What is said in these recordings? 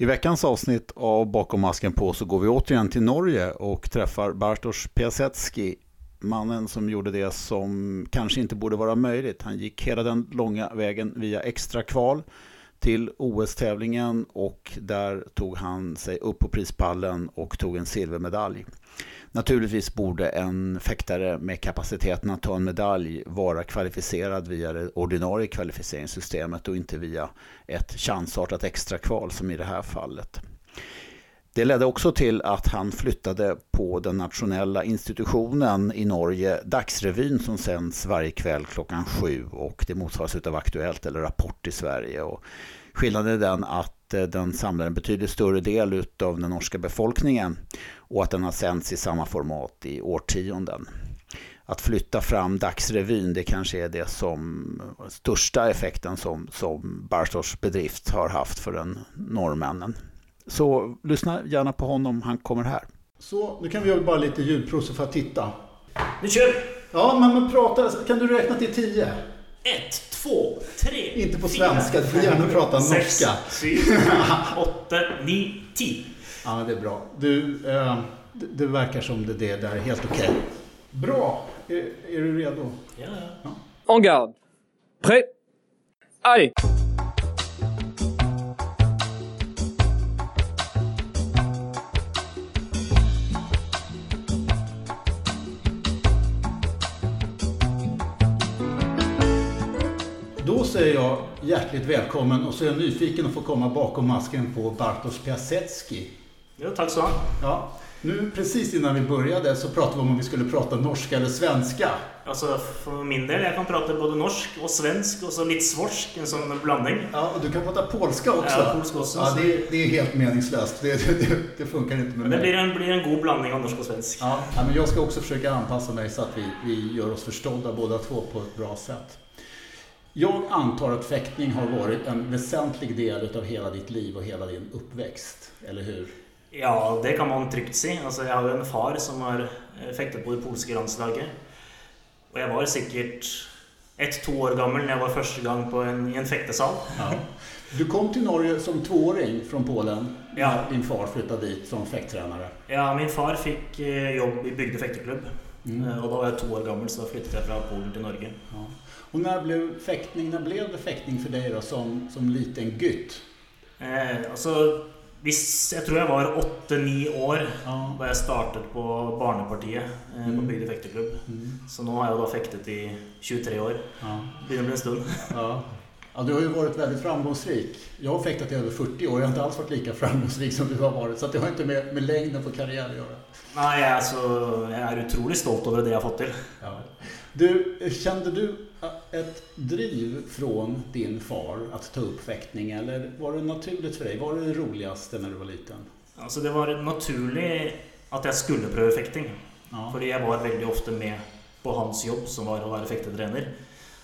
I veckans avsnitt av Bakom masken på så går vi återigen till Norge och träffar Bartosz Piasecki, mannen som gjorde det som kanske inte borde vara möjligt. Han gick hela den långa vägen via extra kval till OS-tävlingen och där tog han sig upp på prispallen och tog en silvermedalj. Naturligtvis borde en fäktare med kapaciteten att ta en medalj vara kvalificerad via det ordinarie kvalificeringssystemet och inte via ett chansartat extrakval som i det här fallet. Det ledde också till att han flyttade på den nationella institutionen i Norge, Dagsrevyn som sänds varje kväll klockan sju och det motsvaras av Aktuellt eller Rapport i Sverige. Och skillnaden är den att eh, den samlar en betydligt större del av den norska befolkningen och att den har sänds i samma format i årtionden. Att flytta fram Dagsrevyn det kanske är det som största effekten som, som Bartosz bedrift har haft för den norrmännen. Så lyssna gärna på honom, han kommer här. Så, nu kan vi göra bara lite ljudprov så får jag titta. Nu kör vi! Ja, men, men prata, kan du räkna till tio? Ett, två, tre, Inte på fyra, svenska, du får gärna fem, prata sex, norska. sju, åtta, nio, tio. Ja, det är bra. Du, eh, det, det verkar som det, det där är helt okej. Bra, är, är du redo? Ja, ja. En garde. Prêt Allez säger jag hjärtligt välkommen och så är jag nyfiken att få komma bakom masken på Bartosz Piasecki. Jo, tack så. Ja, nu precis innan vi började så pratade vi om om vi skulle prata norska eller svenska. Altså, for min del, jeg kan prate både norsk og svensk, og så litt svorsk, en sånn blanding. Ja, och du kan prata polska också. Ja, polska också. Ja, det, det är helt meningslöst. Det, det, det, funkar inte med Men det mig. blir en, blir en god blanding av norsk og svensk. Ja, ja, men jag ska också försöka anpassa mig så att vi, vi gör oss förstådda båda två på ett bra sätt. Jag antar att fäktning har varit en väsentlig del av hela ditt liv och hela din uppväxt, eller hur? Ja, det kan man trygt si. Altså, jeg har en far som har eh, fektet på det polske landslaget. Og jeg var sikkert ett-to år gammel når jeg var første gang på en, i en fektesal. Ja. Du kom till Norge som tvååring från Polen Ja. när din far flyttade dit som fäkttränare. Ja, min far fikk eh, jobb i Bygde fekteklubb. Mm. Eh, Og da var jeg to år gammel, så flyttet jeg fra Polen til Norge. Ja. Och när blev fäktning, när blev det fäktning för dig då som, som liten gutt? Eh, altså, hvis, jeg tror jeg var åtte-ni år Ja. da jeg startet på Barnepartiet eh, på Mm. Bygde fekteklubb. Mm. Så nå har jeg jo da fektet i 23 år. Ja. Å bli en stund. Ja. ja, du har ju varit väldigt framgångsrik. Jag har fäktat i över 40 år. Jag har inte alls varit lika framgångsrik som du har varit. Så det har inte med, med längden på karriär att göra. Nei, jeg er, så, jeg er utrolig stolt over det jeg har fått til. Ja. Du, kände du ett driv från din far att ta upp fäktning eller var det naturligt för dig? Var det det roligaste när du var liten? Altså, det var naturlig at jeg skulle prøve fekting. Ja. Fordi jeg var veldig ofte med på hans jobb, som var å være fektetrener.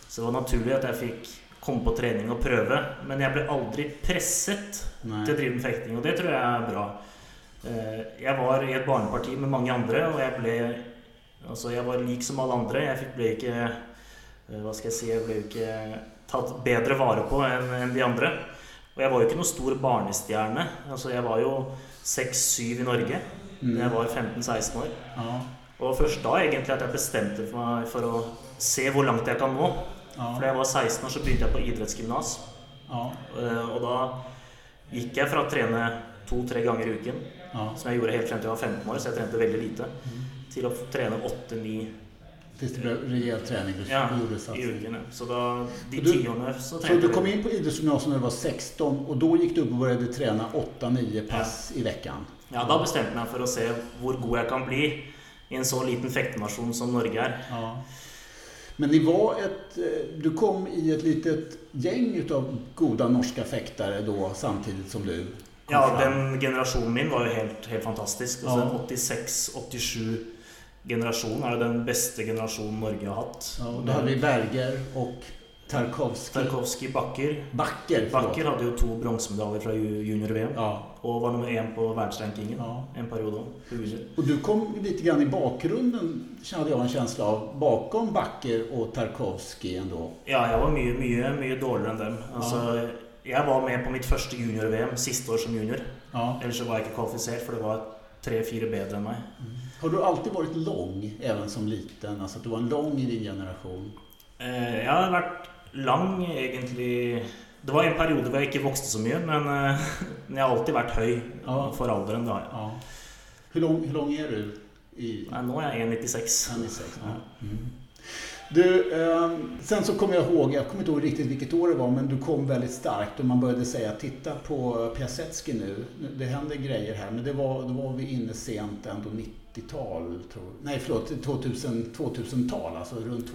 Så det var naturlig at jeg fikk komme på trening og prøve. Men jeg ble aldri presset til å Nej. drive med fekting, og det tror jeg er bra. Eh, Jeg var i et barneparti med mange andre, og jeg ble Altså, jeg var lik som alle andre. Jeg fikk- ble ikke Hva skal jeg si Jeg ble jo ikke tatt bedre vare på enn enn de andre. Og jeg var jo ikke noe stor barnestjerne. Altså, jeg var jo 6-7 i Norge da jeg var 15-16 år. Ja. Og først da egentlig at jeg bestemte for meg for å se hvor langt jeg kan nå. For da Ja. jeg var 16 år, så begynte jeg på idrettsgymnas. Ja. Eh, Og da gikk jeg fra å trene to-tre ganger i uken, Ja. som jeg gjorde helt frem til jeg var 15 år, så jeg trente veldig lite, til å trene 8-9 Tills det blev rejäl träning ja, i satsningen. Så då, de tiorna så Så du kom in på idrottsgymnasiet när du var 16 och då gick du upp och började träna 8-9 pass ja. i veckan? Ja, då bestämde jag mig för att se hur god jag kan bli i en så liten fäktnation som Norge är. Ja. Men ni var ett, eh, du kom i ett litet gäng av goda norska fäktare då samtidigt som du Ja, fram. den generationen min var ju helt, helt fantastisk. Ja. 86, 87 generation är den bästa generation Norge har hatt. Ja, da hadde vi Berger och Tarkovskij. Tarkovskij Bakker. Bakker, Bakker hadde jo to bronsemedaljer fra junior-VM. Ja. Och var nummer en på världsrankingen ja. en period. Och du kom lite grann i bakgrunden, kände jag en känsla av, bakom Backer och Tarkovskij ändå. Ja, jag var mycket, mycket, mycket dåligare än dem. Alltså, ja. Jag var med på mitt första junior-VM, sista år som junior. Ja. Eller så var jag inte kvalificerad för det var tre, fyra bättre än mig. Mm. Har du alltid varit lång, även som liten? Alltså att du var en lång i din generation? Eh, Jeg har vært lang, egentlig Det var en periode hvor jeg ikke vokste så mye, men eh, jeg har alltid vært høy Ja. for alderen. Da. Ja. Hur lång, hur lång är du? I Nei, nå er jeg 1,96. 96? Ja. Mm. Du, eh, sen så kommer jag ihåg, jag kommer inte ihåg riktigt vilket år det var, men du kom väldigt starkt och man började säga titta på Piasecki nu, Nu- det händer grejer här. Men det var, då var vi inne sent ändå 90-tal, tror Nej, förlåt, 2000, 2000-tal, alltså runt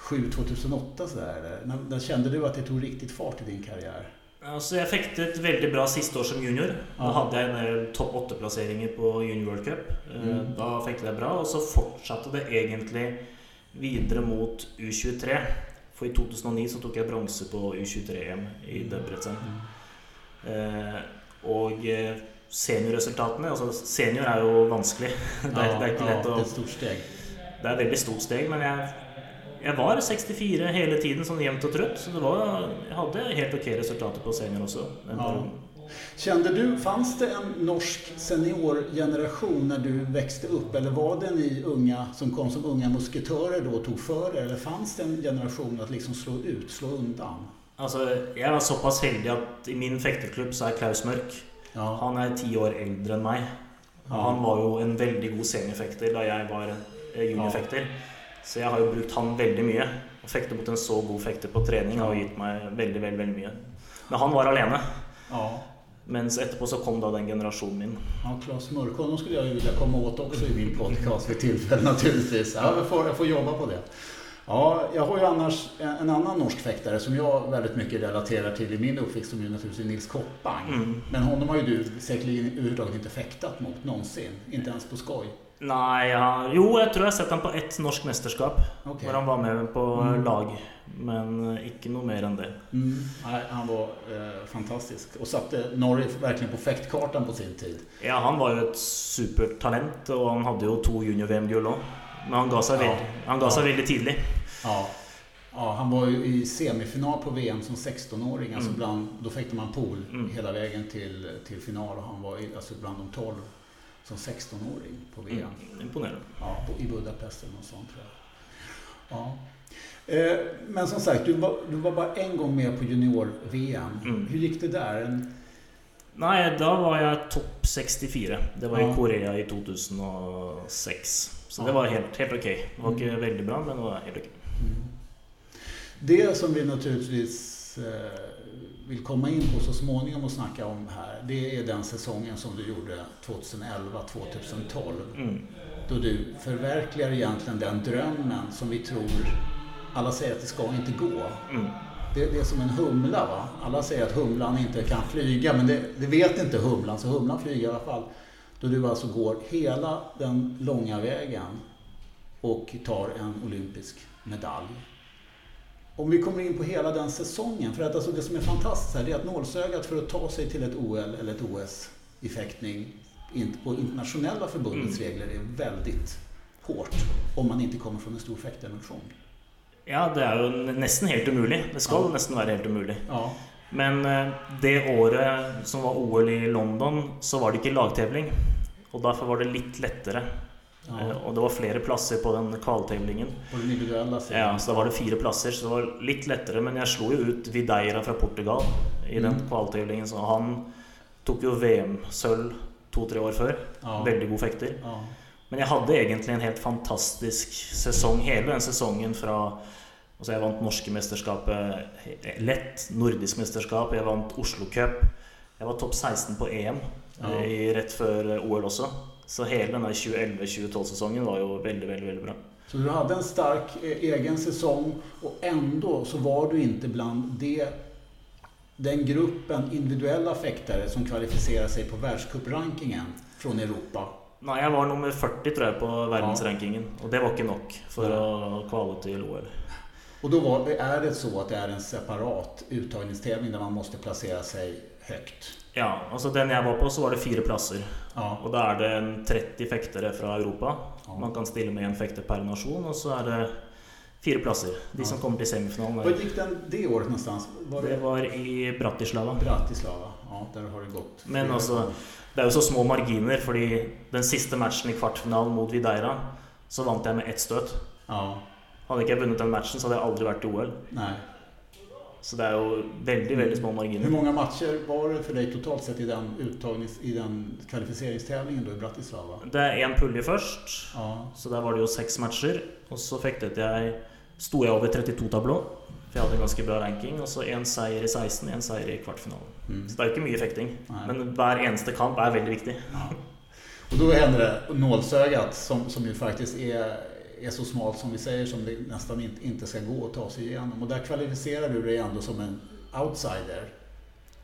2007-2008 sådär. När, när kände du att det tog riktigt fart i din karriär? Altså, jeg fektet veldig bra siste år som junior. Da Ja. hadde jeg en topp åtte-plasseringer på Junior World Cup. Eh, Mm. Da fektet jeg bra, og så fortsatte det egentlig videre mot U23. For i 2009 så tok jeg bronse på U23-EM i Debrecen. Eh, og eh, seniorresultatene Altså, senior er jo vanskelig. Det er, det er ikke lett ja, å det är ett stort steg. Det er et veldig stort steg, men jeg, jeg var 64 hele tiden, sånn jevnt og trutt. Så det var, jeg hadde helt ok resultater på senior også. Ja. Kände du, fanns det en norsk seniorgeneration när du växte upp? Eller var det ni unga som kom som unga musketörer då och tog för er? Eller fanns det en generation att liksom slå ut, slå undan? Altså, jeg var såpass heldig at i min fekterklubb så er Klaus Mørk. Ja, Han er ti år eldre enn meg. Og han var jo en veldig god seniorfekter da jeg var eh, juniorfekter. Så jeg har jo brukt han veldig mye. Å fekte mot en så god fekter på trening har jo gitt meg veldig, veldig, veldig mye. Men han var alene. ja. Mens etterpå så kom da den generasjonen min. ja Claes Mörk, honom skulle jag ju vilja komma åt också i min podcast vid tillfälle naturligtvis. Ja, jag, får, jag får jobba på det. Ja, jag har ju annars en, annan norsk fäktare som jag väldigt mycket relaterar till i min uppväxt som ju naturligtvis är Nils Koppang. Mm. Men honom har ju du säkerligen överhuvudtaget inte fäktat mot någonsin. Inte ens på skoj. Nei, ja, jo, jeg tror har sett ham på ett norsk mesterskap. Okej. Hvor han var med på Mm. lag. Men eh, ikke noe mer enn det. Mm. Nej, han var eh, fantastisk och satte Norge verkligen på fäktkartan på sin tid. Ja, han var jo et supertalent, og han hadde jo to junior-VM-gull òg. Men han ga seg, Ja. veldig, han ga seg Ja. veldig tidlig. Ja. Ja, han var ju i semifinal på VM som 16-åring. Alltså Mm. bland, då fäktade man pool Mm. hela vägen till, till final och han var i, alltså bland de 12 som 16-åring på VM. Mm, imponerende. Ja, på, I Budapest eller något sånt tror jag. Ja. Eh, men som sagt, du var, du var bara en gång med på junior-VM. Mm. Hur gick det där? En, Nei, da var jeg topp 64. Det var Ja. i Korea i 2006. Så det var helt, helt ok. Det var ikke veldig bra, men det var helt ok. Mm. Det som vi naturligtvis eh, vill komma in på så småningom och snacka om här, det är den säsongen som du gjorde 2011-2012. Mm. Då du förverkligar egentligen den drömmen som vi tror, alla säger att det ska inte gå. Mm. Det, det är som en humla va? Alla säger att humlan inte kan flyga, men det, det vet inte humlan, så humlan flyger i alla fall. Då du alltså går hela den långa vägen och tar en olympisk medalj. Om vi kommer in på hela den säsongen, för att alltså det som är fantastiskt här är att nålsögat för att ta sig till ett OL eller ett OS i fäktning in- på internationella förbundets Mm. regler är väldigt hårt om man inte kommer från en stor fäktarnation. Ja, det er jo nesten helt umulig. Det skal Ja. nesten være helt umulig. Ja, Men eh, det året som var OL i London, så var det ikke lagtevling. Og derfor var det litt lettere. ja. Eh, Og det var flere plasser på den kvaltevlingen. på den individuella sidan. Ja, så da var det fire plasser, så det var litt lettere. Men jeg slo jo ut Videira fra Portugal i den Mm. kvaltevlingen, så han tok jo VM-sølv to-tre år før. Ja. Veldig god fekter. Ja. Men jeg hadde egentlig en helt fantastisk sesong. Hele den sesongen fra Altså, jeg vant norske mesterskapet lett, nordisk mesterskap, jeg vant Oslo Cup. Jeg var topp 16 på EM Ja. eh, i, rett før OL også. Så hele denne 2011-2012-sesongen var jo veldig, veldig, veldig bra. Så du hade en stark eh, egen säsong och ändå så var du inte bland det, den gruppen individuella fäktare som kvalificerar sig på världscuprankingen från Europa. Nei, jeg var nummer 40 tror jeg på verdensrankingen, og det var ikke nok for Ja. å kvale til OL. Och då var, är det så att det är en separat uttagningstävling där man måste placera sig högt. Ja, altså Den jeg var på, så var det fire plasser. Ja, Og da er det en 30 fektere fra Europa. Ja. Man kan stille med én fekter per nasjon. Og så er det Fyra platser. De som kommer till semifinalen. Var gick den det året någonstans? Var Det var i Bratislava. Bratislava? Ja, där har det gått. Men alltså, det är ju så små marginer, för den sista matchen i kvartfinalen mot Videira så vann jag med ett stöt. Ja, Hade inte jag vunnit den matchen så hade jag aldrig varit i OL. nej. Så det är ju väldigt, väldigt små Hur marginer. många matcher var det för dig totalt sett i den, uttagnings, i den kvalificeringstävlingen då i Bratislava? Det är en pulje först, Ja, så där var det ju sex matcher. Och så fick jag, stod jag över 32-tablå, för jag hade en ganska bra ranking. Och så en seger i 16, en seger i kvartfinalen. mm. Så det är inte mycket fäkting. Nej. Men eneste kamp är väldigt viktig. ja. Och då händer det nålsögat som, som ju faktiskt är, är så smalt som vi säger som det nästan inte, inte ska gå att ta sig igenom. Och där kvalificerar du dig ändå som en outsider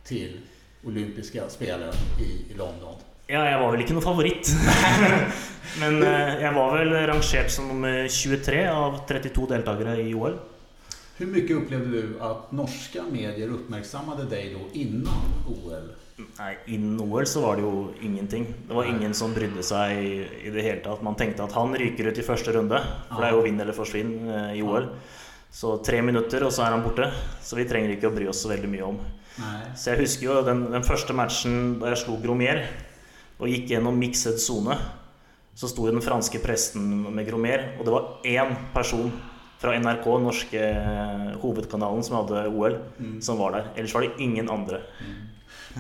till olympiska spelen i, i London. Ja, jag var väl inte någon favorit. Men eh, jag var väl rangerad som nummer 23 av 32 deltagare i OL. Hur mycket upplevde du att norska medier uppmärksammade dig då innan OL? Nej, OL så var det ju ingenting. Det var ingen som brydde sig i, det hela. Man tänkte att han ryker ut i första runde, för det är ju vinn eller försvinn eh, i OL. Så tre minuter och så är han borta. Så vi tränger inte att bry oss så väldigt mycket om. Nej. Så jag husker ju den, den första matchen där jag slog Gromer och gick igenom mixed zone. Så stod den franske pressen med Gromer och det var en person från NRK, norska eh, huvudkanalen som hade OL, Mm. som var där. Ellers var det ingen andra.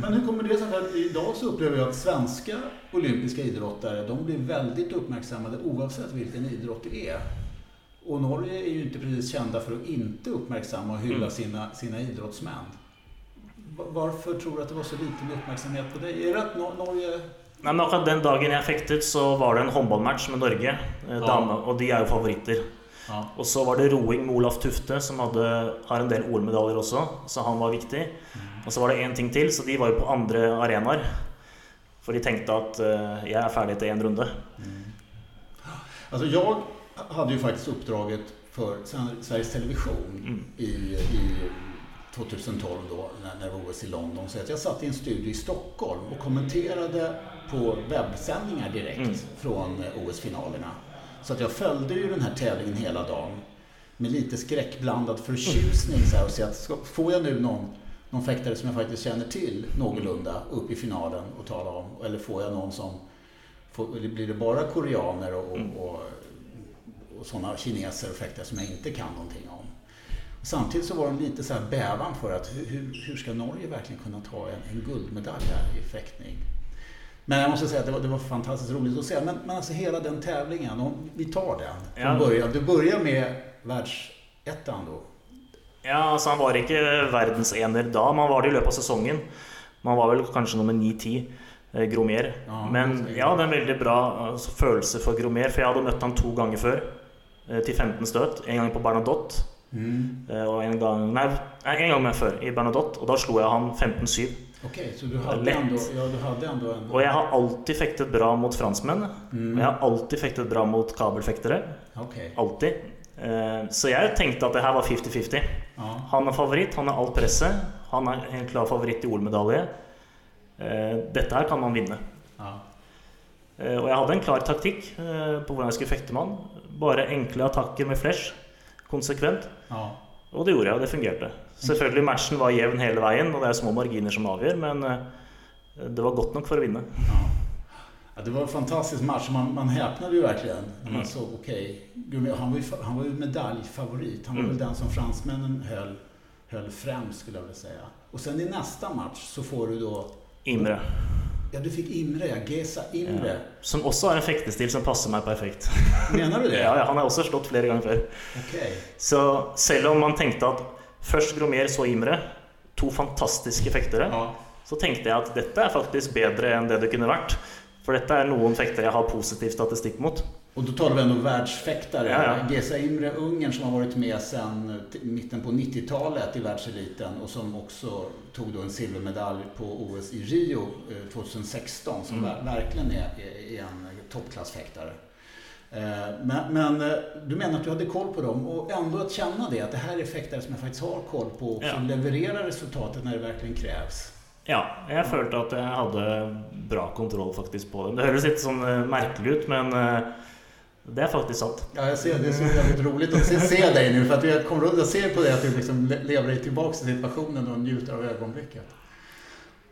Men hur kommer det sig? För att idag så upplever jag att svenska olympiska idrottare, de blir väldigt uppmärksammade oavsett vilken idrott det är. Och Norge är ju inte precis kända för att inte uppmärksamma och hylla Mm. sina, sina idrottsmän. Va- Varför tror du att det var så liten uppmärksamhet på dig? Är det att Nor- Norge... Nej, men akkurat den dagen jag fäktet så var det en håndbollmatch med Norge, eh, dame, och de är ju favoriter. Ja. Och så var det roing med Olaf Tufte som hade, har en del OL-medaljer också, så han var viktig. Och så var det en ting till, så de var ju på andra arenor. För de tänkte att eh, jag är färdig till en runda. Alltså jag hade ju faktiskt uppdraget för Sveriges Television Mm. i, i 2012 då, när, det var OS i London. Så att jag satt i en studio i Stockholm och kommenterade på webbsändningar direkt Mm. från OS-finalerna. Så att jag följde ju den här tävlingen hela dagen med lite skräckblandad förtjusning. Så här, och se att får jag nu någon, någon fäktare som jag faktiskt känner till någorlunda upp i finalen och tala om? Eller får jag någon som Får, eller blir det bara koreaner och, Mm. och, och, och sådana kineser och fäktare som jag inte kan någonting om? Samtidigt så var det lite så här bävan för att hur, hur- hur ska Norge verkligen kunna ta en, en guldmedalj här i fäktning? Men jag måste säga att det var, det var fantastiskt roligt att se. Men, men alltså hela den tävlingen, om vi tar den från Ja. början. Du börjar med världsettan då. Ja, alltså han var inte verdensener då, man var det i löpet av säsongen. Man var väl kanske nummer 9-10, eh, Gromer. Ja, Men det är- en väldigt bra alltså, følelse för Gromer, för jag hade mött han två gånger förr. eh, Till 15 stöt. En gång på Bernadotte eh, och en gång, nej, en gång med förr i Bernadotte. Och då slog jag han 15-7. Okej, så du hade, Lätt. ändå, ja, du hade ändå en... Och jag har alltid fäktat bra mot fransmän. Mm. Och jag har alltid fäktat bra mot kabelfäktare. Okej. Alltid. Eh, Så jag tänkte att det här var 50-50. Ja. Han är favorit, han har allt presset. Han är en klar favorit i OL-medalje. Eh, Detta här kan man vinna. Ja. Eh, Och jag hade en klar taktik på hur jag skulle fäkta man. Bara enkla attacker med flash. Konsekvent. ja. Och det gjorde jag, och det fungerade. Selvfølgelig matchen var jämn hela vägen, och det är små marginer som avgör, men eh, det var gott nog för att vinna. Ja. Ja, det var en fantastisk match. Man, man häpnade ju verkligen när man Mm. såg, okej, okay, han, var ju, han var ju medaljfavorit. Han var Mm. väl den som fransmännen höll, höll främst skulle jag vilja säga. Och sen i nästa match så får du då, Imre. ja du fick Imre, ja, Gesa Imre. Som också har en fäktestil som passar mig perfekt. Menar du det? Ja, ja, han har också slått flera gånger förr. Okej. Så selv om man tänkte att först Gromer, så Imre, två fantastiska fäktare, Ja. så tänkte jag att detta är faktiskt bättre än det det kunde varit. För detta är någon fäktare jag har positiv statistik mot. Och då talar vi ändå världsfäktare. Ja, ja. Gesa Imre, Ungern, som har varit med sedan t- mitten på 90-talet i världseliten och som också tog då en silvermedalj på OS i Rio eh, 2016 som Mm. ver- verkligen är, är, är en toppklassfäktare. Eh, Men, men eh, du menar att du hade koll på dem och ändå att känna det, att det här är fäktare som jag faktiskt har koll på och som Ja. levererar resultatet när det verkligen krävs. Ja, jag følte at jeg hadde bra kontroll faktisk på dem. Det høres litt sånn eh, merkelig ut, men Det är faktiskt sant. Ja, jag ser, det är så väldigt roligt att se, se dig nu för att jag, kommer, jag ser på dig att du liksom lever dig tillbaka till situationen och njuter av ögonblicket.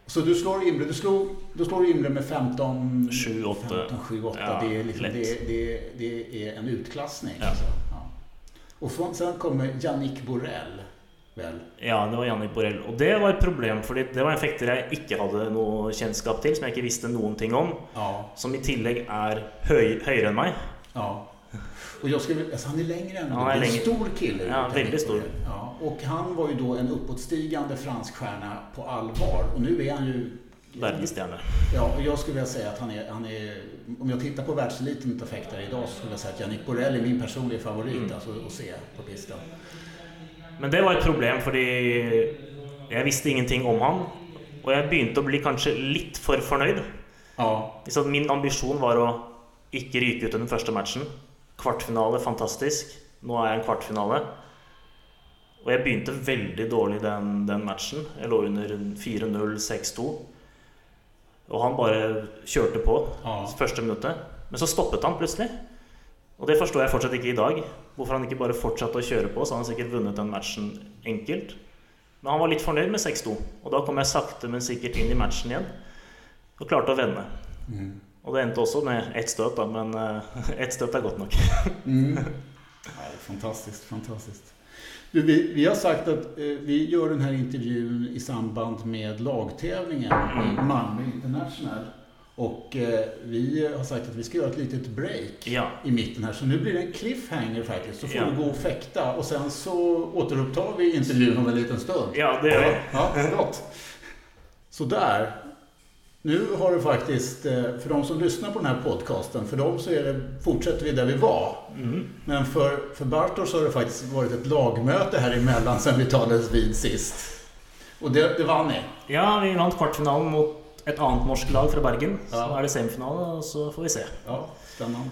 Så du slår Imre, du slår, du slår Imre med 15... 7-8. 15, 7, 8. Ja, det, är liksom, det, det, det är en utklassning. Ja. Alltså. Ja. Och från, sen kommer Yannick Borrell. Väl? Ja, det var Jannik Borrell. Og det var et problem, fordi det var en fekter jeg ikke hadde noe kjennskap til, som jeg ikke visste noen ting om. Ja. Som i tillegg er høy, høyere enn meg. ja. Och jag skulle, alltså han är längre än Ja, han är Det är en längre. stor kille. Ja, väldigt stor. Ja. Och han var ju då en uppåtstigande fransk stjärna på allvar. Och nu är han ju Verdensstjerne. Ja, och jag skulle vilja säga att han är, han är om jag tittar på världseliten av fäktare idag så skulle jag säga att Yannick Borrell är min personliga favorit Mm. alltså, att se på pistan. Men det var et problem, fordi jeg visste ingenting om han. Og jeg begynte å bli kanskje litt for fornøyd. Ja, Så min ambisjon var å ikke ryke ut den første matchen. Kvartfinale, fantastisk. Nå er jeg en kvartfinale. Og jeg begynte veldig dårlig den, den matchen. Jeg lå under 4-0, 6-2. Og han bare kjørte på ja. første minuttet. Men så stoppet han plutselig. Og det forstår jeg fortsatt ikke i dag. Hvorfor han ikke bare fortsatte å kjøre på, så han sikkert vunnet den matchen enkelt. Men han var litt fornøyd med 6-2. Og da kom jeg sakte, men sikkert inn i matchen igjen. Og klarte å vende. Mm. Og det endte også med ett støt, da, men eh, ett støt er godt nok. Mm. Är fantastiskt, fantastiskt. Du, vi, vi har sagt att eh, vi gör den här intervjun i samband med lagtävlingen i Malmö International. Och eh, vi har sagt att vi ska göra ett litet break Ja. i mitten här. Så nu blir det en cliffhanger faktiskt. Så får Ja. du gå och fäkta och sen så återupptar vi intervjun om en liten stund. ja, det gjør vi. Ja, gott. Sådär. Nu har det faktiskt, eh, för de som lyssnar på den här podcasten, för dem så är det, fortsätter vi där vi var. Mhm. Men för, för Bartos har det faktiskt varit ett lagmöte här emellan sen vi talades vid sist. Och det, det vann ni. Ja, vi vant kvartfinalen mot et annet norsk lag fra Bergen. Så Ja. er det semifinale, og så får vi se. Ja, spännande.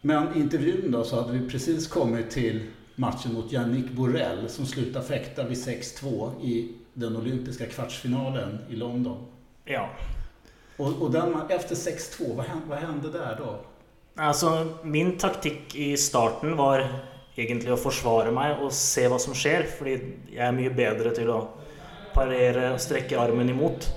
Men i intervjun då så hade vi precis kommit till matchen mot Yannick Borrell som slutade fäkta vid 6-2 i den olympiska kvartsfinalen i London. Ja. Och, och den, efter 6-2, vad hände, vad hände där då? Altså, min taktikk i starten var egentlig å forsvare meg og se hva som skjer, fordi jeg er mye bedre til å parere og strekke armen imot.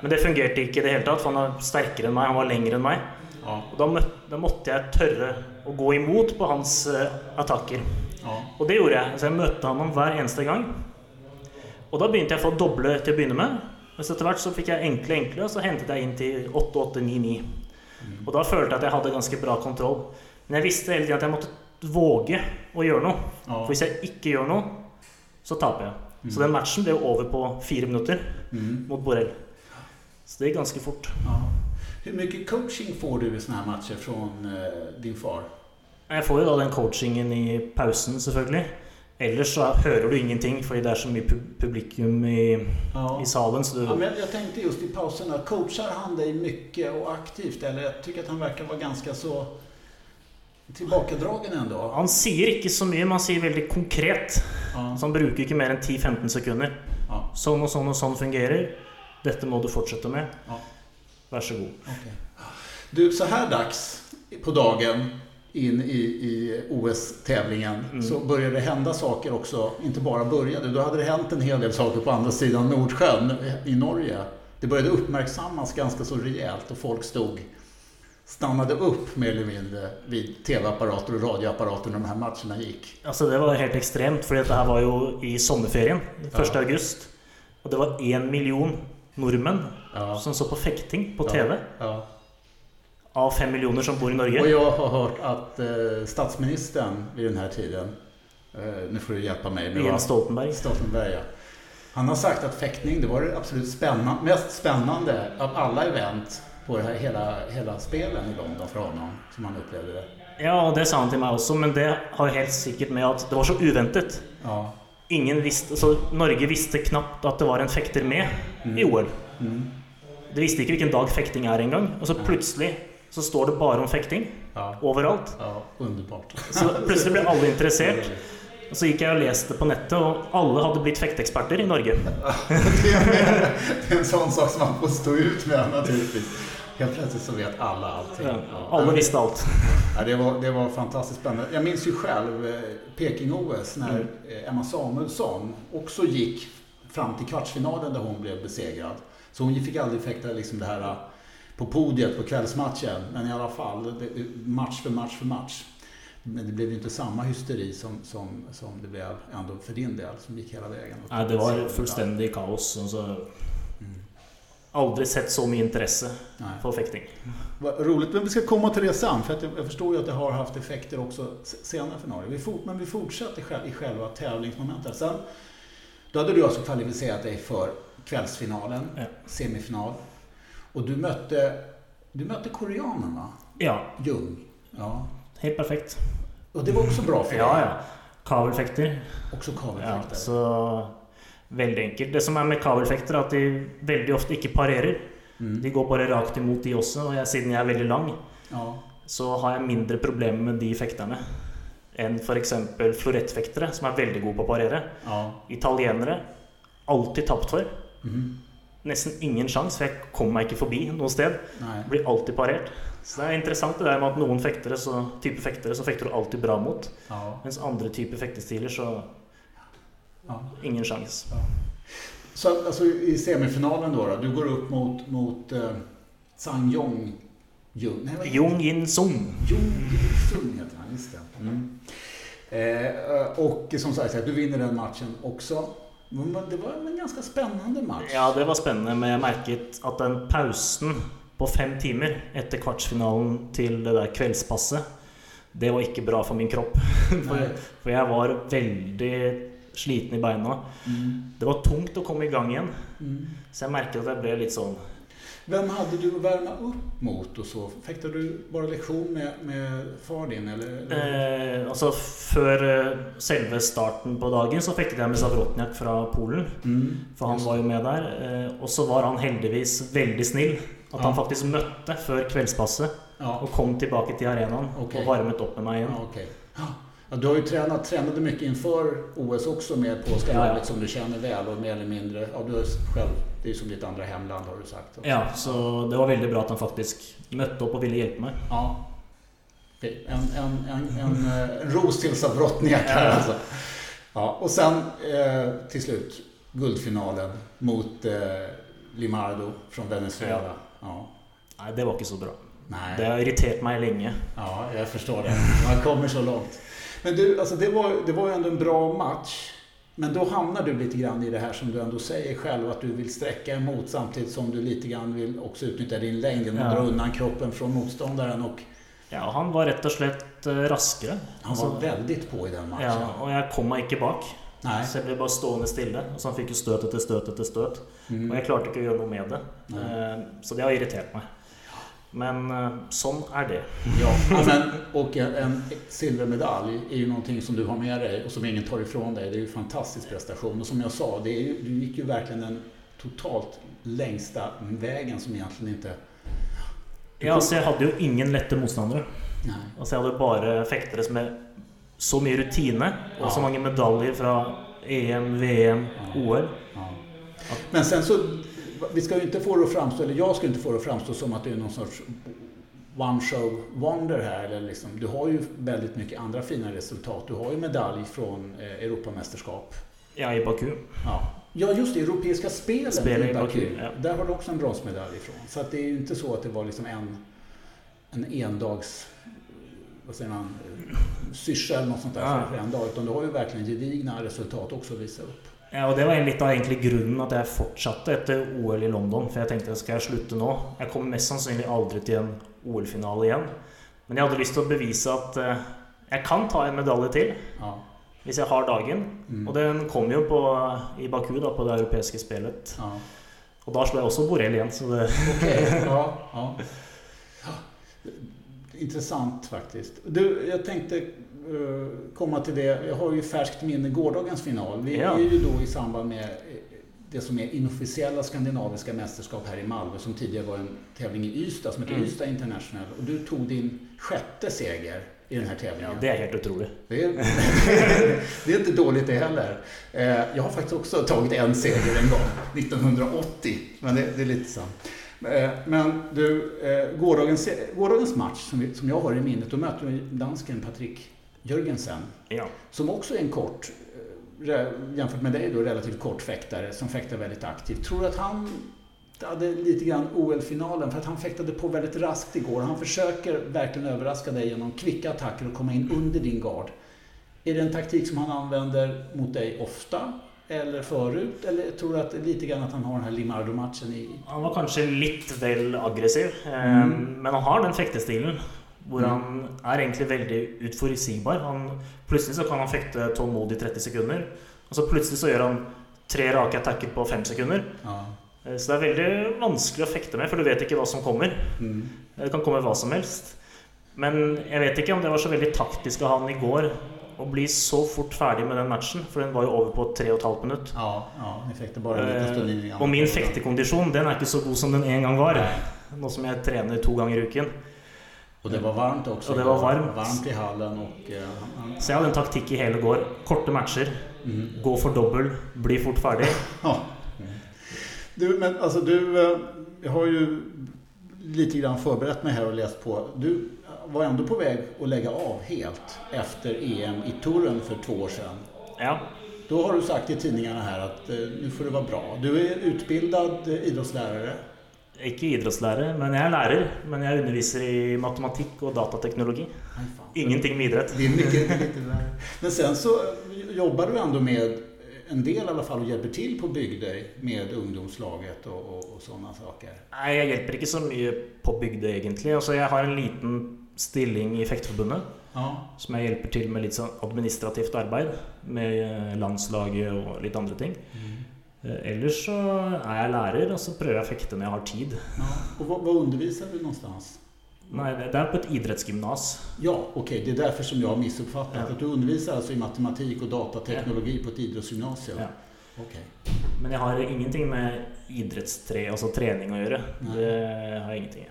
Men det fungerte ikke i det hele tatt, for han er sterkere enn meg, han var lengre enn meg. Ja, Og da, møt, da måtte jeg tørre å gå imot på hans eh, attacker. ja, Og det gjorde jeg. Så jeg møtte han om hver eneste gang. Og da begynte jeg å få doble til å begynne med. Men så etter hvert så fikk jeg enkle enkle, og så hentet jeg inn til 8-8-9-9. Og da følte jeg at jeg hadde ganske bra kontroll. Men jeg visste hele tiden at jeg måtte våge å gjøre noe. ja. For hvis jeg ikke gjør noe, så taper jeg. Så den matchen ble jo over på fire minutter Mm, mot Borrell. Så det gikk ganske fort. ja. Hur mycket coaching får du i såna här matcher från eh, din far? Jeg får jo da den coachingen i pausen, selvfølgelig. Ellers så hører du ingenting, fordi det er så mye pu- publikum i, Ja. i salen. Så du, Ja, men jag tänkte just i pauserna, coachar han dig mycket och aktivt? Eller jag tycker att han verkar vara ganska så tillbakadragen ändå. Han sier ikke så mye, men han sier veldig konkret. Ja. Så han bruker ikke mer enn 10-15 sekunder. Ja. Sånn og sånn og sånn fungerer. Dette må du fortsette med. Ja. Vær så god. Okej. Du, så här dags på dagen in i, i OS-tävlingen Mm. så började det hända saker också. Inte bara började, då hade det hänt en hel del saker på andra sidan Nordsjön i Norge. Det började uppmärksammas ganska så rejält och folk stod stannade upp mer eller mindre vid tv-apparater och radioapparater när de här matcherna gick. Altså, det var helt ekstremt, fordi dette her var jo i sommerferien. 1. Ja. august. Og det var én million nordmenn Ja. som så på fekting på Ja. TV. Ja. Av fem millioner som bor i Och Norge. jag har hört att eh, statsministern vid den här tiden, eh, nu får du hjälpa mig, Jens Stoltenberg. Stoltenberg, ja. Han har sagt att fäktning, det var det absolut spänna, mest spännande av alla event på det här hela, hela spelen i London för honom, som han upplevde det. Ja, det sa han til meg også, men det har helt sikkert med at det var så uventet. Ja. Ingen visste, så Norge visste knapt at det var en fekter med i OL. Mm. De visste ikke hvilken dag fekting er engang. Og så plutselig så står det bare om fekting Ja. overalt. ja, underbart. Så plutselig ble alle interessert. Og så gikk jeg og leste på nettet, og alle hadde blitt fekteeksperter i Norge. det, är, det är en sån sak som man får stå ut med naturligtvis. Helt plötsligt så vet alla allting. Ja, alla visste allt. Ja, det, var, det var fantastiskt spännande. Jag minns ju själv eh, Peking-OS när Mm. eh, Emma Samuelsson också gick fram till kvartsfinalen där hon blev besegrad. Så hon fick aldrig fäkta liksom det här på podiet på kvällsmatchen. Men i alla fall, match för match för match. Men det blev ju inte samma hysteri som, som, som det blev ändå för din del som gick hela vägen. Nej, det var fullständig kaos. Alltså, Mm. aldrig sett så mycket intresse Nej. för fäktning. Vad roligt, men vi ska komma till det sen. För att jag, jag förstår ju att det har haft effekter också senare för Norge. Vi fort, men vi fortsätter i själva tävlingsmomentet. Sen, då hade du alltså kvalificerat dig för kvällsfinalen, Ja. semifinal. Och du mötte, du mötte koreanen va? Ja, Jung. Ja. helt perfekt. Och det var också bra för Ja, dig. ja. Kabelfekter. Också Ja, kabelfäktare. så veldig enkelt. Det som er med kabelfekter, er at de veldig ofte ikke parerer. Mm. De går bare rakt imot, de også. Og jeg, siden jeg er veldig lang, Ja. så har jeg mindre problemer med de fekterne enn f.eks. florettfektere, som er veldig gode på å parere. ja. Italienere alltid tapt for. Mhm. Nesten ingen sjanse, for jeg kommer meg ikke forbi noe sted. Nej. Blir alltid parert. Så det er interessant det der med at noen fektere, så, type fektere så fekter du alltid bra mot. Ja. Mens andre typer fektestiler så Ja. ingen sjanse. Så att, alltså, i semifinalen då, då, du går upp mot, mot eh, Sang Yong Jung. Nej, Jung Yin Sung. Jung Sung heter han, just det. Mm. Eh, och som sagt, du vinner den matchen också. Men det var en ganska spännande match. Ja, det var spennende, men jeg merket at den pausen på fem timer etter kvartsfinalen til det der kveldspasset, det var ikke bra for min kropp. For, Nej. for jeg var veldig sliten i beina. Mm. Det var tungt å komme i gang igjen, Mm. så jeg merket at jeg ble litt sånn Vem hade du att värma upp mot och så? Fäktade du bara lektion med, med far din eller? eh, Altså, før eh, selve starten på dagen så fektet jeg med Zavrotnjak fra Polen. Mm. For han var jo med der. Eh, og så var han heldigvis veldig snill. At Ja. han faktisk møtte før kveldspasset Ja, og kom tilbake til arenaen Okej. og varmet opp med meg igjen. ja okej. Ja, du har ju tränat, tränade mycket inför OS också med polska Ja, ja. som du känner väl och mer eller mindre. Ja, du har själv, det är ju som ditt andra hemland har du sagt. också. Ja, så det var veldig bra at han faktisk møtte opp og ville hjelpe meg. Ja. Okej, En, en, en, en, eh, en ros till Zavrotniak här Ja. alltså. Ja, och sen eh, till slut guldfinalen mot eh, Limardo från Venezuela. Ja. Nei, det var ikke så bra. Nej. Det har irritert meg lenge. Ja, jag förstår det. Man kommer så långt. Men du, alltså det var, det var ju ändå en bra match. Men då hamnar du lite grann i det här som du ändå säger själv, att du vill sträcka emot samtidigt som du lite grann vill också utnyttja din längd genom att Ja. dra undan kroppen från motståndaren. Och Ja, han var rett og slett eh, raskere. han var väldigt på i den matchen. ja, og jeg kom ikke bak. Nej. Så jeg ble bare stående så han fikk jo støt etter støt etter støt. Og Mm. jeg klarte ikke å gjøre noe med det. Eh, Så det har irritert meg. Men eh, sånn er det. Ja, ja, men, och en, silvermedalj är ju någonting som du har med dig och som ingen tar ifrån dig. Det är ju en fantastisk prestation. Och som jag sa, det är ju, du gick ju verkligen den totalt längsta vägen som egentligen inte... Ja, altså Jeg hadde jo ingen lette motstandere. Nej. Altså Jeg hadde bare fektere som med så mye rutine og så Ja. mange medaljer fra EM, VM, OL. Ja. Men sen så, vi ska ju inte få det att framstå, eller jag ska inte få det att framstå som att det är någon sorts one show wonder här. Eller liksom, du har ju väldigt mycket andra fina resultat. Du har ju medalj från eh, Europamästerskap. Ja, i Baku. Ja. ja, just det. Europeiska spelen i i Baku. Baku, ja. Där har du också en bronsmedalj ifrån. Så att det är ju inte så att det var liksom en, en endags vad säger man, eh, syrsa eller något sånt där Ja. för en dag. Utan du har ju verkligen gedigna resultat också att visa upp. Ja, og Det var litt av egentlig grunnen at jeg fortsatte etter OL i London. For jeg tenkte skal jeg slutte nå? Jeg kommer mest sannsynlig aldri til en OL-finale igjen. Men jeg hadde lyst til å bevise at eh, jeg kan ta en medalje til Ja. hvis jeg har dagen. Mm. Og den kom jo på, i Baku, da, på det europeiske spelet. Ja. Og da slo jeg også Borrell igjen, så det Okej, ja, Intressant faktiskt. Du, jag tänkte komma till det. Jag har ju färskt minne gårdagens final. Vi Ja. är ju då i samband med eh, det som är inofficiella skandinaviska mästerskap här i Malmö som tidigare var en tävling i Ystad som heter Mm. Ystad International. Och du tog din sjätte seger i den här ja, tävlingen. det er helt utrolig. Det är, det är inte dåligt det heller. Eh, Jag har faktiskt också tagit en seger en gång, 1980. Men det, det är lite. Eh, men du, eh, gårdagens, gårdagens match som, vi, som jag har i minnet, då mötte vi dansken Patrik Jörgensen. Ja. Som också är en kort, eh, jämfört med dig då, relativt kort fäktare som fäktar väldigt aktivt. Tror du att han hade lite grann OL-finalen för att han fäktade på väldigt raskt igår. Han försöker verkligen överraska dig genom kvicka attacker och komma in under din gard. Är det en taktik som han använder mot dig ofta? Eller förut? Eller tror du att lite grann att han har den här Limardo-matchen i... Han var kanske lite väl aggressiv. Eh, Mm. Men han har den fektestilen hvor Mm. han er egentlig veldig utforutsigbar. Han, plutselig så kan han fekte tålmodig i 30 sekunder, og så plutselig så gjør han tre rake attacker på 5 sekunder. Ja. Eh, Så det er veldig vanskelig å fekte med, for du vet ikke hva som kommer. Mm. Det kan komme hva som helst. Men jeg vet ikke om det var så veldig taktisk av han i går å bli så fort ferdig med den matchen, for den var jo over på tre og et halvt minutt. Ja, ja, Eh, Og min fektekondisjon den er ikke så god som den en gang var. Nå som jeg trener to ganger i uken. Och det var varmt också. Och det var varmt. Varmt i hallen och... eh, han- Så jeg hadde en taktikk i hele går. Korte matcher. Mm. Gå for dobbel. Bli fort ferdig. Ja. Du, men alltså du, eh, jag har ju lite grann förberett mig här och läst på. Du var ändå på väg att lägga av helt efter EM i Torun för två år sedan. Ja. Då har du sagt i tidningarna här att eh, nu får det vara bra. Du är utbildad eh, idrottslärare. Ikke idrettslærer, men jeg er lærer. Men jeg underviser i matematikk og datateknologi. Ingenting med idrett. Det är mycket, är lite. Men sen så eh, jobbar du ändå med en del i alla fall och hjälper till på Bygdøy med ungdomslaget och, och, och sådana saker. Nei, jeg hjelper ikke så mye på Bygdøy, egentlig. Altså, jeg har en liten stilling i Fekteforbundet Ja, som jeg hjelper til med sånn administrativt arbeid. Med eh, landslaget og litt andre ting. Eh, Ellers så er jeg lærer, og så prøver jeg å fekte når jeg har tid. ja. Och vad, vad undervisar du någonstans? Nei, det er på et idrettsgymnas. Ja, okej. Det är därför som jag har missuppfattat. Ja. Att du undervisar alltså i matematik och datateknologi på ett idrottsgymnasium. Ja. Okej. Men jeg har ingenting med idrettstre, altså trening å gjøre. Nei. Det har jeg ingenting.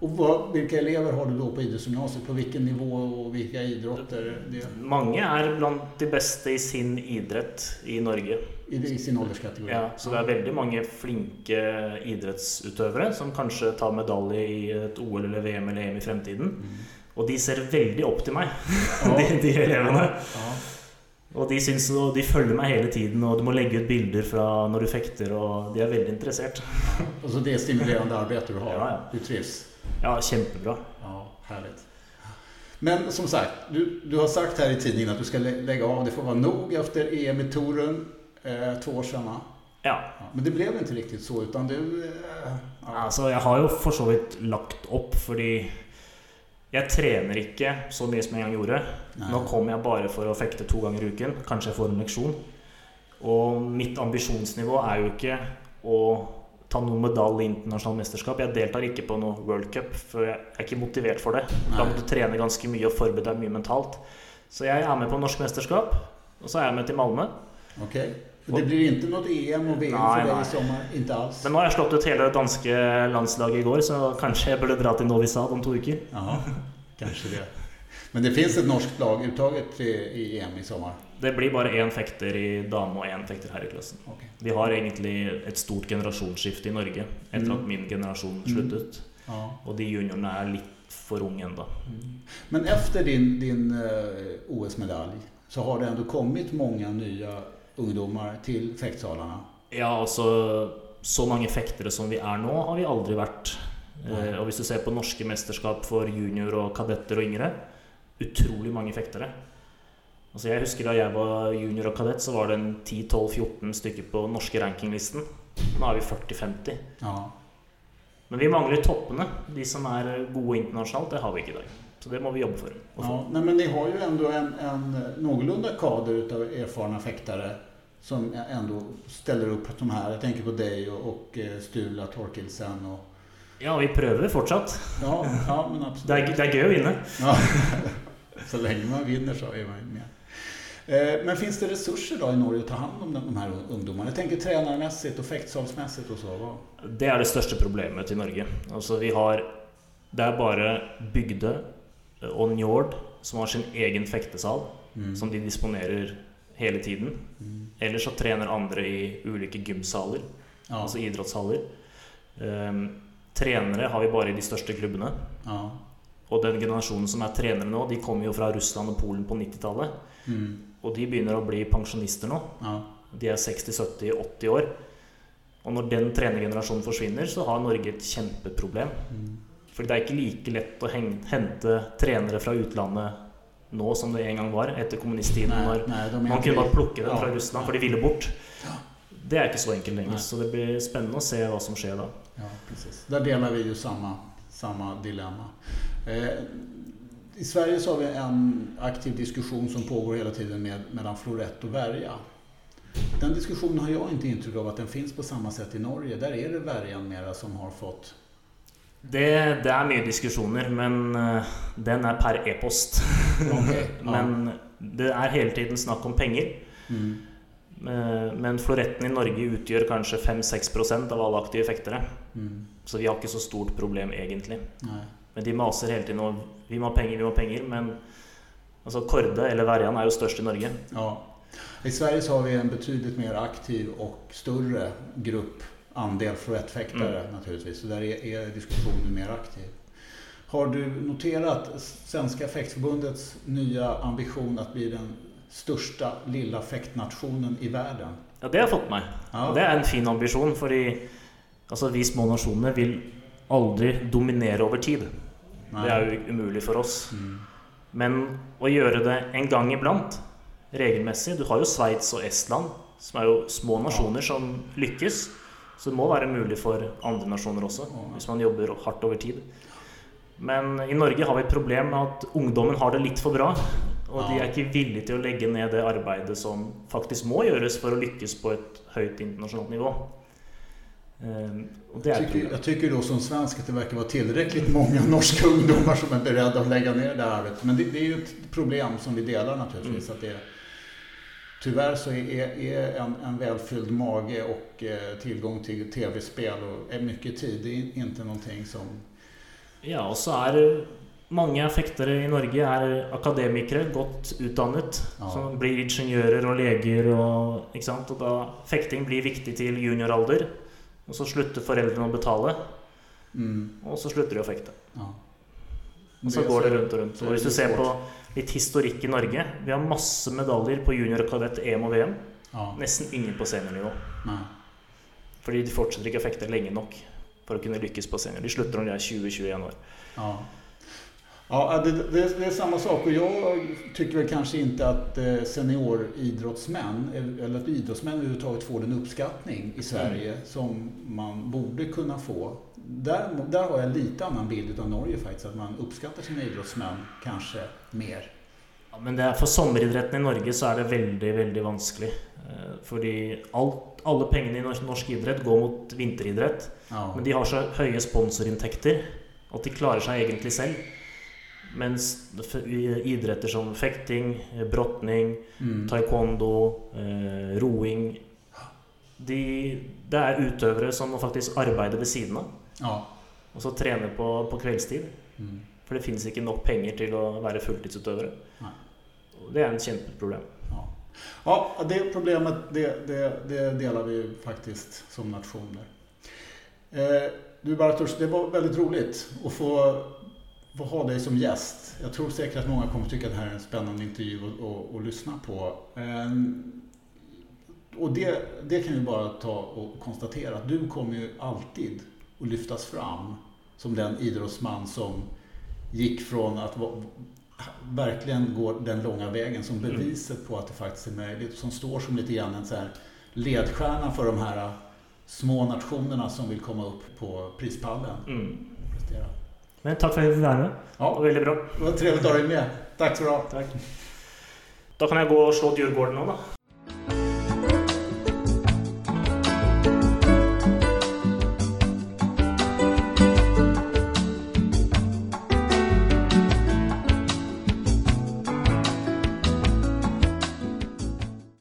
Och vad, vilka elever har du då på idrottsgymnasiet? På vilken nivå och vilka idrotter? Det, Mange er blant de beste i sin idrett i Norge. I, I sin ålderskategori? Ja, så det er veldig mange flinke idrettsutøvere som kanskje tar medalje i et OL eller VM eller EM i fremtiden. Mm. Og de ser veldig opp til meg, Ja. de, de elevene. Ja. Og de, syns, de følger meg hele tiden, og du må legge ut bilder fra når du fekter, og de er veldig interessert. Och så det är stimulerande arbete du har? Ja, ja. Du trivs? Ja, kjempebra. Ja, härligt. Men som sagt, du, du har sagt här i tidningen att du ska lä- lägga av. Det får vara nog efter EM i Torun, eh, två år sedan va? Ja. Ja, men det blev inte riktigt så, utan du... Eh, ja. Altså, jeg har jo for så vidt lagt opp, fordi jeg trener ikke så mye som gang gjorde. Nei. Nå kommer jeg bare for å fekte to ganger i uken. Kanskje jeg får en leksjon. Og mitt ambisjonsnivå er jo ikke å ta noen medalje i internasjonalt mesterskap. Jeg deltar ikke på noe World Cup, for jeg er ikke motivert for det. Da må Nei. du trene ganske mye og forberede deg mye mentalt. Så jeg er med på norsk mesterskap, og så er jeg med til Malmö. Okej. Och Det blir inte något EM och VM Nej, för dig i sommar? Inte alls? Men nå har jeg slått ut hele det danske landslaget i går, så kanskje jeg burde dra til Novi Sad om to uker. Ja, kanske det. Men det finns ett norskt lag uttaget i, EM i sommar? Det blir bare én fekter i dame og én fekter her i klassen. Okej. Vi har egentlig et stort generasjonsskifte i Norge etter Mm. at min generasjon sluttet. Ja. Og de juniorene er litt for unge ennå. Men efter din, din eh, OS-medalj så har det ändå kommit många nya ungdomar till fäktsalarna. Ja, altså Så mange fektere som vi er nå, har vi aldri vært. Nei. Eh, og hvis du ser på norske mesterskap for junior og kadetter og yngre Utrolig mange fektere. Altså Jeg husker da jeg var junior og kadett, så var det en 10-12-14 stykker på norske rankinglisten. Nå er vi 40-50. Ja. Men vi mangler toppene. De som er gode internasjonalt, det har vi ikke i dag. Så det må vi å få. Ja, nej, men ni har ju ändå en, en någorlunda kader utav erfarna fäktare som ändå ställer upp de här. Jag tänker på dig och, och eh, Stula Torkelsen och... Ja, vi prøver fortsatt. Ja, ja men Det absolut. er, det er gøy å vinne. Ja. Så länge man vinner så är man med. Eh, Men finns det resurser då i Norge att ta hand om de här ungdomarna? Jag tänker tränarmässigt och fäktsalsmässigt och så. Vad- Det er det største problemet i Norge. Altså vi har Det er bare Bygdø og Njord som har sin egen fektesal, Mm. som de disponerer hele tiden. Mm. Ellers så trener andre i ulike gymsaler, Ja. altså idrettshaller. Ehm, trenere har vi bare i de største klubbene. Ja. Og den generasjonen som er trenere nå, de kommer jo fra Russland og Polen på 90-tallet. Mm. Og de begynner å bli pensjonister nå. Ja. De er 60-70-80 år. Og når den trenergenerasjonen forsvinner, så har Norge et kjempeproblem. Mm. Fordi det er ikke like lett å hen- hente trenere fra utlandet nå som det en gang var, etter kommunisttiden. De är Man inte- kunne bare plukke dem fra Russland, for de ville bort. Det er ikke så enkelt lenger. Nei. Så det blir spennende å se hva som skjer da. Ja, precis. Där delar vi ju samma, samma dilemma. Eh, I Sverige så har vi en aktiv diskussion som pågår hela tiden med, mellan florett och värja. Den diskussionen har jag inte intryck av att den finns på samma sätt i Norge. Där är det värjan mera som har fått... Det, det er mye diskusjoner, men eh, den er per e-post. Ja. men det er hele tiden snakk om penger. Mm. Eh, Men floretten i Norge utgjør kanskje 5-6% av alle aktive fektere. Mm. Så vi har ikke så stort problem, egentlig. Nej. Men de maser hele tiden om vi må ha penger, vi må ha penger. Men altså, Korde, eller Verjan, er jo størst i Norge. Ja. I Sverige så har vi en betydligt mer aktiv och större grupp andel florettfäktare naturligtvis. Så där är, är diskussionen mer aktiv. Har du noterat Svenska fäktförbundets nya ambition att bli den största lilla fäktnationen i världen? Ja, det har jeg fått med. Ja. Det er en fin ambisjon, fordi altså, vi små nasjoner vil aldri dominere over tid. Det er jo umulig for oss. Mm. Men å gjøre det en gang iblant, regelmessig Du har jo Sveits og Estland, som er jo små nasjoner som lykkes. Så det må være mulig for andre nasjoner også, hvis man jobber hardt over tid. Men i Norge har vi et problem med at ungdommen har det litt for bra. Og de er ikke villige til å legge ned det arbeidet som faktisk må gjøres for å lykkes på et høyt internasjonalt nivå. Ehm, Og det Jag tycker, jag tycker då som svensk att det verkar vara tillräckligt många norska ungdomar som är beredda att lägga ner det här arbetet. Men det, det är ju ett problem som vi delar naturligtvis. Att det, tyvärr så är, är en, en välfylld mage och eh, tillgång till tv-spel och är mycket tid, är inte någonting som... Ja, og så er mange fektere i Norge er akademikere, godt utdannet. Ja. Som blir ingeniører og leger og ikke sant? Og da fekting blir viktig til junioralder. Og så slutter foreldrene å betale, Mm, og så slutter de å fekte. ja. Og så går det rundt og rundt. Og hvis du ser på litt historikk i Norge Vi har masse medaljer på junior og kadett, EM og VM. Ja, Nesten ingen på seniornivå. nej. Fordi de fortsetter ikke å fekte lenge nok for å kunne lykkes på senior. De slutter når de er 20-21 år. Ja, ja det, det, det är samma sak och jag tycker väl kanske inte att eh, senioridrottsmän eller att idrottsmän överhuvudtaget får den uppskattning i Sverige som man borde kunna få. Där, där har jag lite annan bild av Norge faktiskt, att man uppskattar sina idrottsmän kanske mer. Ja, men det er, for sommeridretten i Norge så er det veldig veldig vanskelig. Eh, Fordi alt, alle pengene i norsk, norsk idrett går mot vinteridrett. Ja, Men de har så høye sponsorinntekter at de klarer seg egentlig selv. Mens idretter som fekting, eh, brotning, mm. taekwondo, eh, roing de, Det er utøvere som må faktisk arbeide ved siden av. ja. Og så trene på, på kveldstid. Mm. For det finnes ikke nok penger til å være fulltidsutøvere. Nei. Det er en kjempeproblem. Ja. ja, det problemet det, det, det delar vi faktiskt som nationer. Eh, du Bartosz, det var väldigt roligt att få, få ha dig som gäst. Jag tror säkert att många kommer tycka att det här är en spännande intervju att lyssna på. Eh, och det, det kan vi bara ta och konstatera att du kommer ju alltid att lyftas fram som den idrottsman som gick från att verkligen går den långa vägen som beviset på att det faktiskt är möjligt. Som står som lite grann en så här ledstjärna för de här små nationerna som vill komma upp på prispallen. Mm. och. Men takk for at jeg fikk være med. Det var Ja, veldig bra. det var trevligt att ha dig med. Tack så bra. Takk. Da kan jeg gå og slå Djurgården da.